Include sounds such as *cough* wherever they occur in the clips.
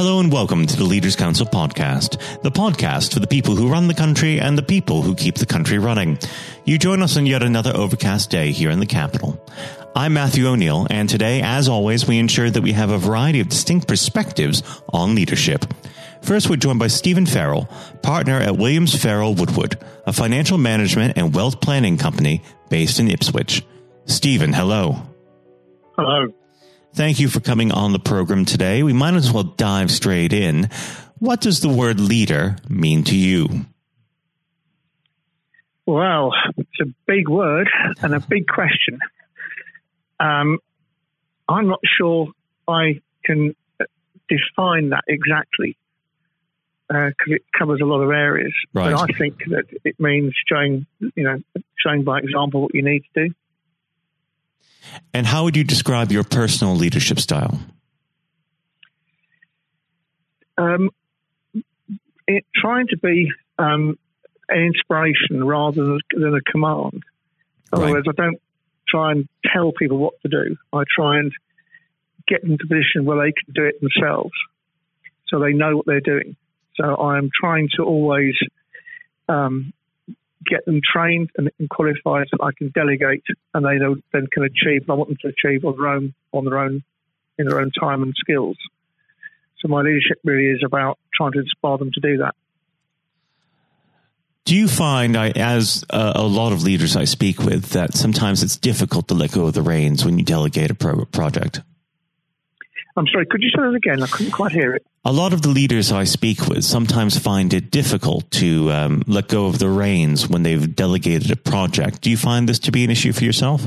Hello and welcome to the Leaders Council podcast, the podcast for the people who run the country and the people who keep the country running. You join us on yet another overcast day here in the capital. I'm Matthew O'Neill, and today, as always, we ensure that we have a variety of distinct perspectives on leadership. First, we're joined by Steven Farrall, partner at Williams Farrall Woodward, a financial management and wealth planning company based in Ipswich. Steven, hello. Hello. Thank you for coming on the program today. We might as well dive straight in. What does the word leader mean to you? Well, it's a big word and a big question. Um, I'm not sure I can define that exactly because uh, it covers a lot of areas. Right. But I think that it means showing, you know, showing by example what you need to do. And how would you describe your personal leadership style? Um, it, trying to be um, an inspiration rather than a command. In other words, I don't try and tell people what to do. I try and get them to a position where they can do it themselves, so they know what they're doing. So I am trying to always um, get them trained and, and qualified so I can delegate, and they then can achieve what I want them to achieve on their own, on their own, in their own time and skills. So my leadership really is about trying to inspire them to do that. Do you find, I, as a, a lot of leaders I speak with, that sometimes it's difficult to let go of the reins when you delegate a pro- project? I'm sorry, could you say that again? I couldn't quite hear it. A lot of the leaders I speak with sometimes find it difficult to um, let go of the reins when they've delegated a project. Do you find this to be an issue for yourself?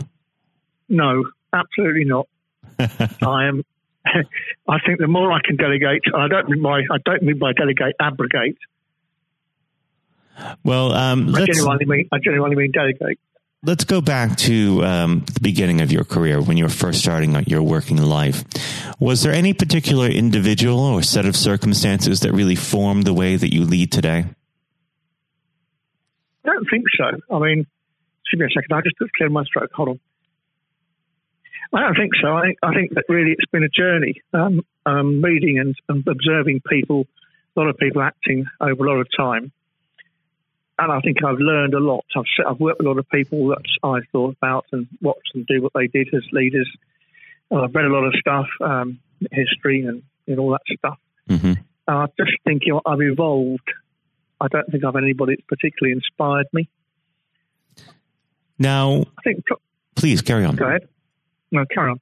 No, absolutely not. *laughs* I am. *laughs* I think the more I can delegate, I don't mean by I don't mean by delegate abrogate. Well, um, I genuinely mean I genuinely mean delegate. Let's go back to um, the beginning of your career when you were first starting out your working life. Was there any particular individual or set of circumstances that really formed the way that you lead today? I don't think so. I mean, excuse me a second. I just cleared my throat. Hold on. I don't think so. I, I think that really it's been a journey, um, um, reading and, and observing people, a lot of people acting over a lot of time. And I think I've learned a lot. I've, I've worked with a lot of people that I've thought about and watched them do what they did as leaders. And I've read a lot of stuff, um, history and, and all that stuff. hmm And I just think you know, I've evolved. I don't think I've anybody that's particularly inspired me. Now, I think, please carry on. go ahead. No, carry on.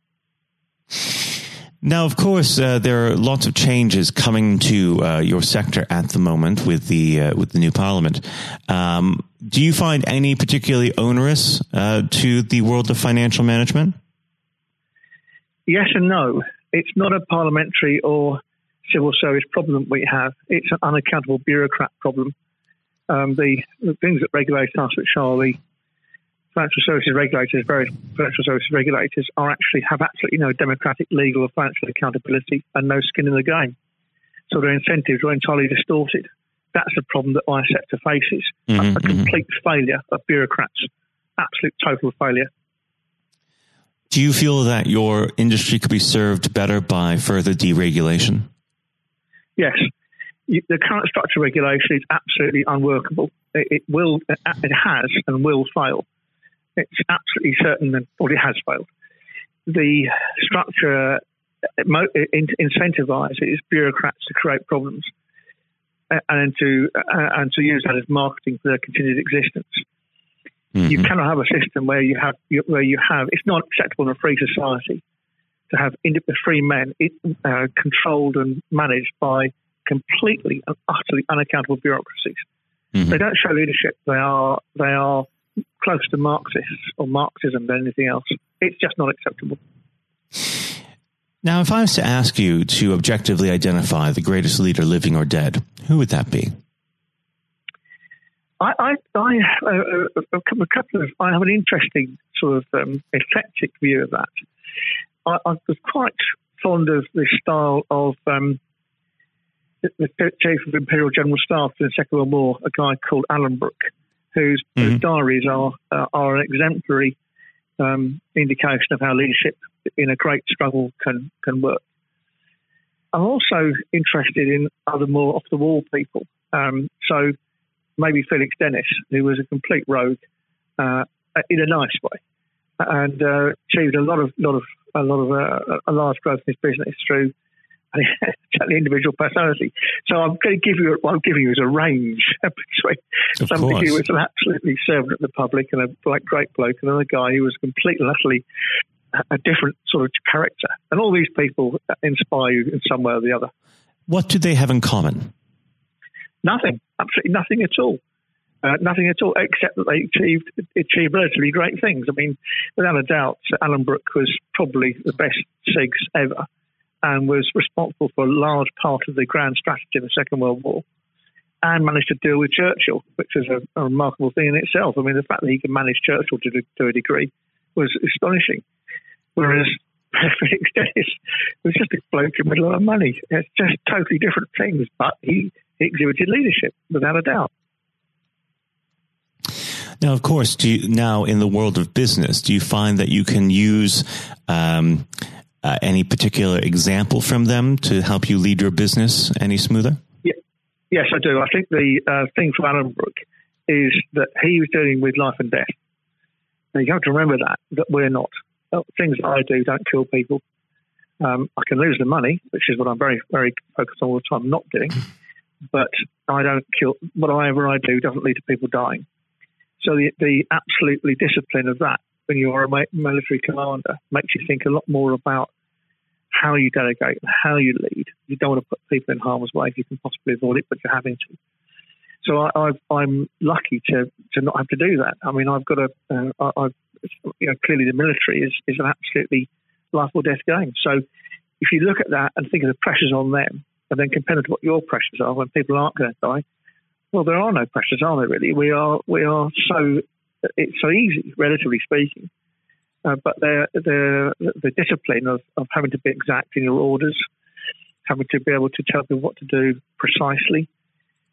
Now, of course, uh, there are lots of changes coming to uh, your sector at the moment with the uh, with the new parliament. Um, do you find any particularly onerous uh, to the world of financial management? Yes and no. It's not a parliamentary or civil service problem we have. It's an unaccountable bureaucrat problem. Um, the, the things that regulate us, which are the financial services regulators, various financial services regulators, are actually have absolutely no democratic, legal, or financial accountability and no skin in the game. So their incentives are entirely distorted. That's the problem that our sector faces: a- Mhm, a, mhm. complete failure of bureaucrats, absolute total failure. Do you feel that your industry could be served better by further deregulation? Yes, the current structure regulation is absolutely unworkable. It will, it has, and will fail. It's absolutely certain that, or it has failed. The structure uh, in, incentivizes bureaucrats to create problems uh, and to uh, and to use that as marketing for their continued existence. You Mhm. cannot have a system where you have where you have. It's not acceptable in a free society to have free men uh, controlled and managed by completely and utterly unaccountable bureaucracies. Mhm. They don't show leadership. They are they are close to Marxists or Marxism than anything else. It's just not acceptable. Now, if I was to ask you to objectively identify the greatest leader, living or dead, who would that be? I, I, I uh, a couple- of, I have an interesting sort of um, eclectic view of that. I, I was quite fond of the style of um, the, the chief of Imperial General Staff in the Second World War, a guy called Alan Whose whose Mhm. diaries are uh, are an exemplary um, indication of how leadership in a great struggle can can work. I'm also interested in other more off the wall people. Um, so maybe Felix Dennis, who was a complete rogue uh, in a nice way, and uh, achieved a lot of lot of a lot of uh, a large growth in his business through the individual personality. So I'm going to give you what I'm giving you is a range *laughs* between Of somebody course. who was an absolutely servant of the public and a like great bloke, and another guy who was completely utterly a different sort of character. And all these people inspire you in some way or the other. What do they have in common? Nothing, absolutely nothing at all. Uh, nothing at all, except that they achieved achieved relatively great things. I mean, without a doubt, Alan Brooke was probably the best CIGS ever, and was responsible for a large part of the grand strategy in the Second World War, and managed to deal with Churchill, which is a, a remarkable thing in itself. I mean, the fact that he could manage Churchill to, to a degree was astonishing. Whereas *laughs* Felix Dennis was just a bloke in with a lot of money. It's just totally different things, but he exhibited leadership without a doubt. Now, of course, you, now in the world of business, do you find that you can use um, uh, any particular example from them to help you lead your business any smoother? Yeah, yes, I do. I think the uh, thing for Alan Brooke is that he was dealing with life and death. Now, you have to remember that that we're not. Uh, Things that I do don't kill people. Um, I can lose the money, which is what I'm very, very focused on all the time not doing. *laughs* But I don't kill. Whatever I do doesn't lead to people dying. So the, the absolutely discipline of that when you are a military commander makes you think a lot more about how you delegate and how you lead. You don't want to put people in harm's way if you can possibly avoid it, but you're having to. So I, I'm lucky to, to not have to do that. I mean, I've got a, uh, I've, you know, clearly the military is, is an absolutely life or death game. So if you look at that and think of the pressures on them, and then compare them to what your pressures are when people aren't going to die, well, there are no pressures, are there? Really, we are we are so it's so easy, relatively speaking. Uh, but the the the discipline of, of having to be exact in your orders, having to be able to tell people what to do precisely,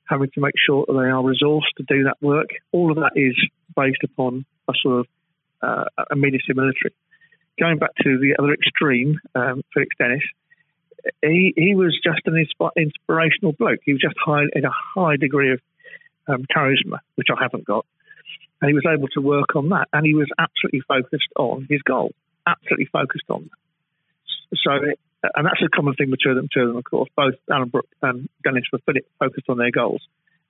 having to make sure that they are resourced to do that work, all of that is based upon a sort of uh, a military military. Going back to the other extreme, um, Felix Dennis, he, he was just an insp- inspirational bloke. He was just high, in a high degree of um, charisma, which I haven't got. And he was able to work on that. And he was absolutely focused on his goal, absolutely focused on that. So, and that's a common thing between them, two of them, of course. Both Alan Brooke and Dennis were focused on their goals.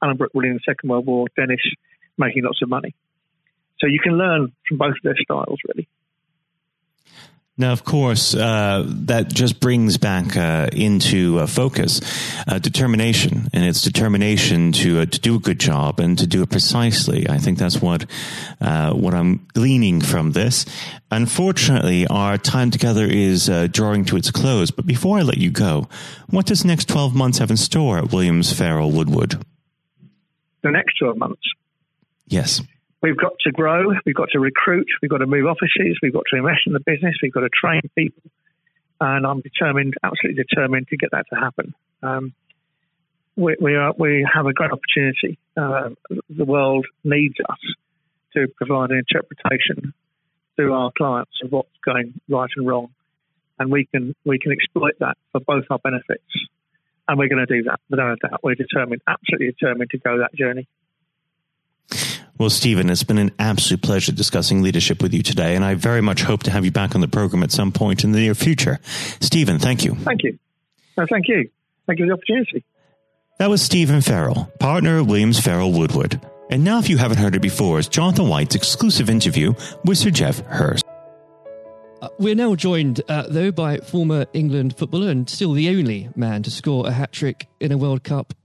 Alan Brooke winning the Second World War, Dennis making lots of money. So you can learn from both of their styles, really. Now, of course, uh, that just brings back uh, into uh, focus uh, determination, and it's determination to uh, to do a good job and to do it precisely. I think that's what uh, what I'm gleaning from this. Unfortunately, our time together is drawing to its close. But before I let you go, what does the next 12 months have in store at Williams Farrall Woodward? The next 12 months. Yes. We've got to grow, we've got to recruit, we've got to move offices, we've got to invest in the business, we've got to train people, and I'm determined, absolutely determined, to get that to happen. Um, we, we, are, we have a great opportunity. Uh, the world needs us to provide an interpretation to our clients of what's going right and wrong, and we can we can exploit that for both our benefits, and we're going to do that without a doubt. We're determined, absolutely determined, to go that journey. Well, Steven, it's been an absolute pleasure discussing leadership with you today, and I very much hope to have you back on the program at some point in the near future. Steven, thank you. Thank you. No, thank you. Thank you for the opportunity. That was Steven Farrall, partner of Williams Farrall Woodward. And now, if you haven't heard it before, is Jonathan White's exclusive interview with Sir Geoff Hurst. Uh, we're now joined, uh, though, by former England footballer and still the only man to score a hat trick in a World Cup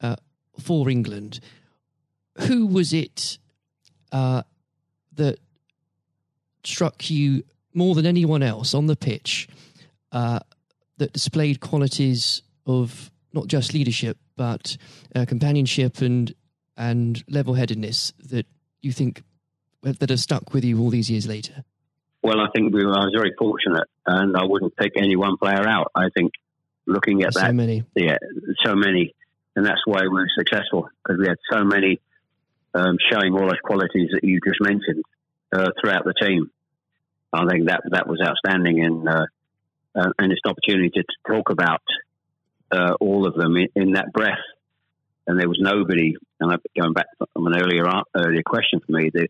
uh, for England, who was it uh, that struck you more than anyone else on the pitch uh, that displayed qualities of not just leadership but uh, companionship and and level-headedness that you think that have stuck with you all these years later? Well, I think we were, I was very fortunate, and I wouldn't pick any one player out. I think looking at There's that, many, yeah, so many, and that's why we were successful because we had so many um, showing all those qualities that you just mentioned uh, throughout the team. I think that that was outstanding, and uh, uh, and it's an opportunity to, to talk about uh, all of them in, in, that breath. And there was nobody, and going back from an earlier earlier question for me, that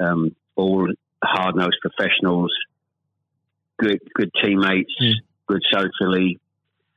um, all hard nosed professionals, good good teammates, mm. good socially,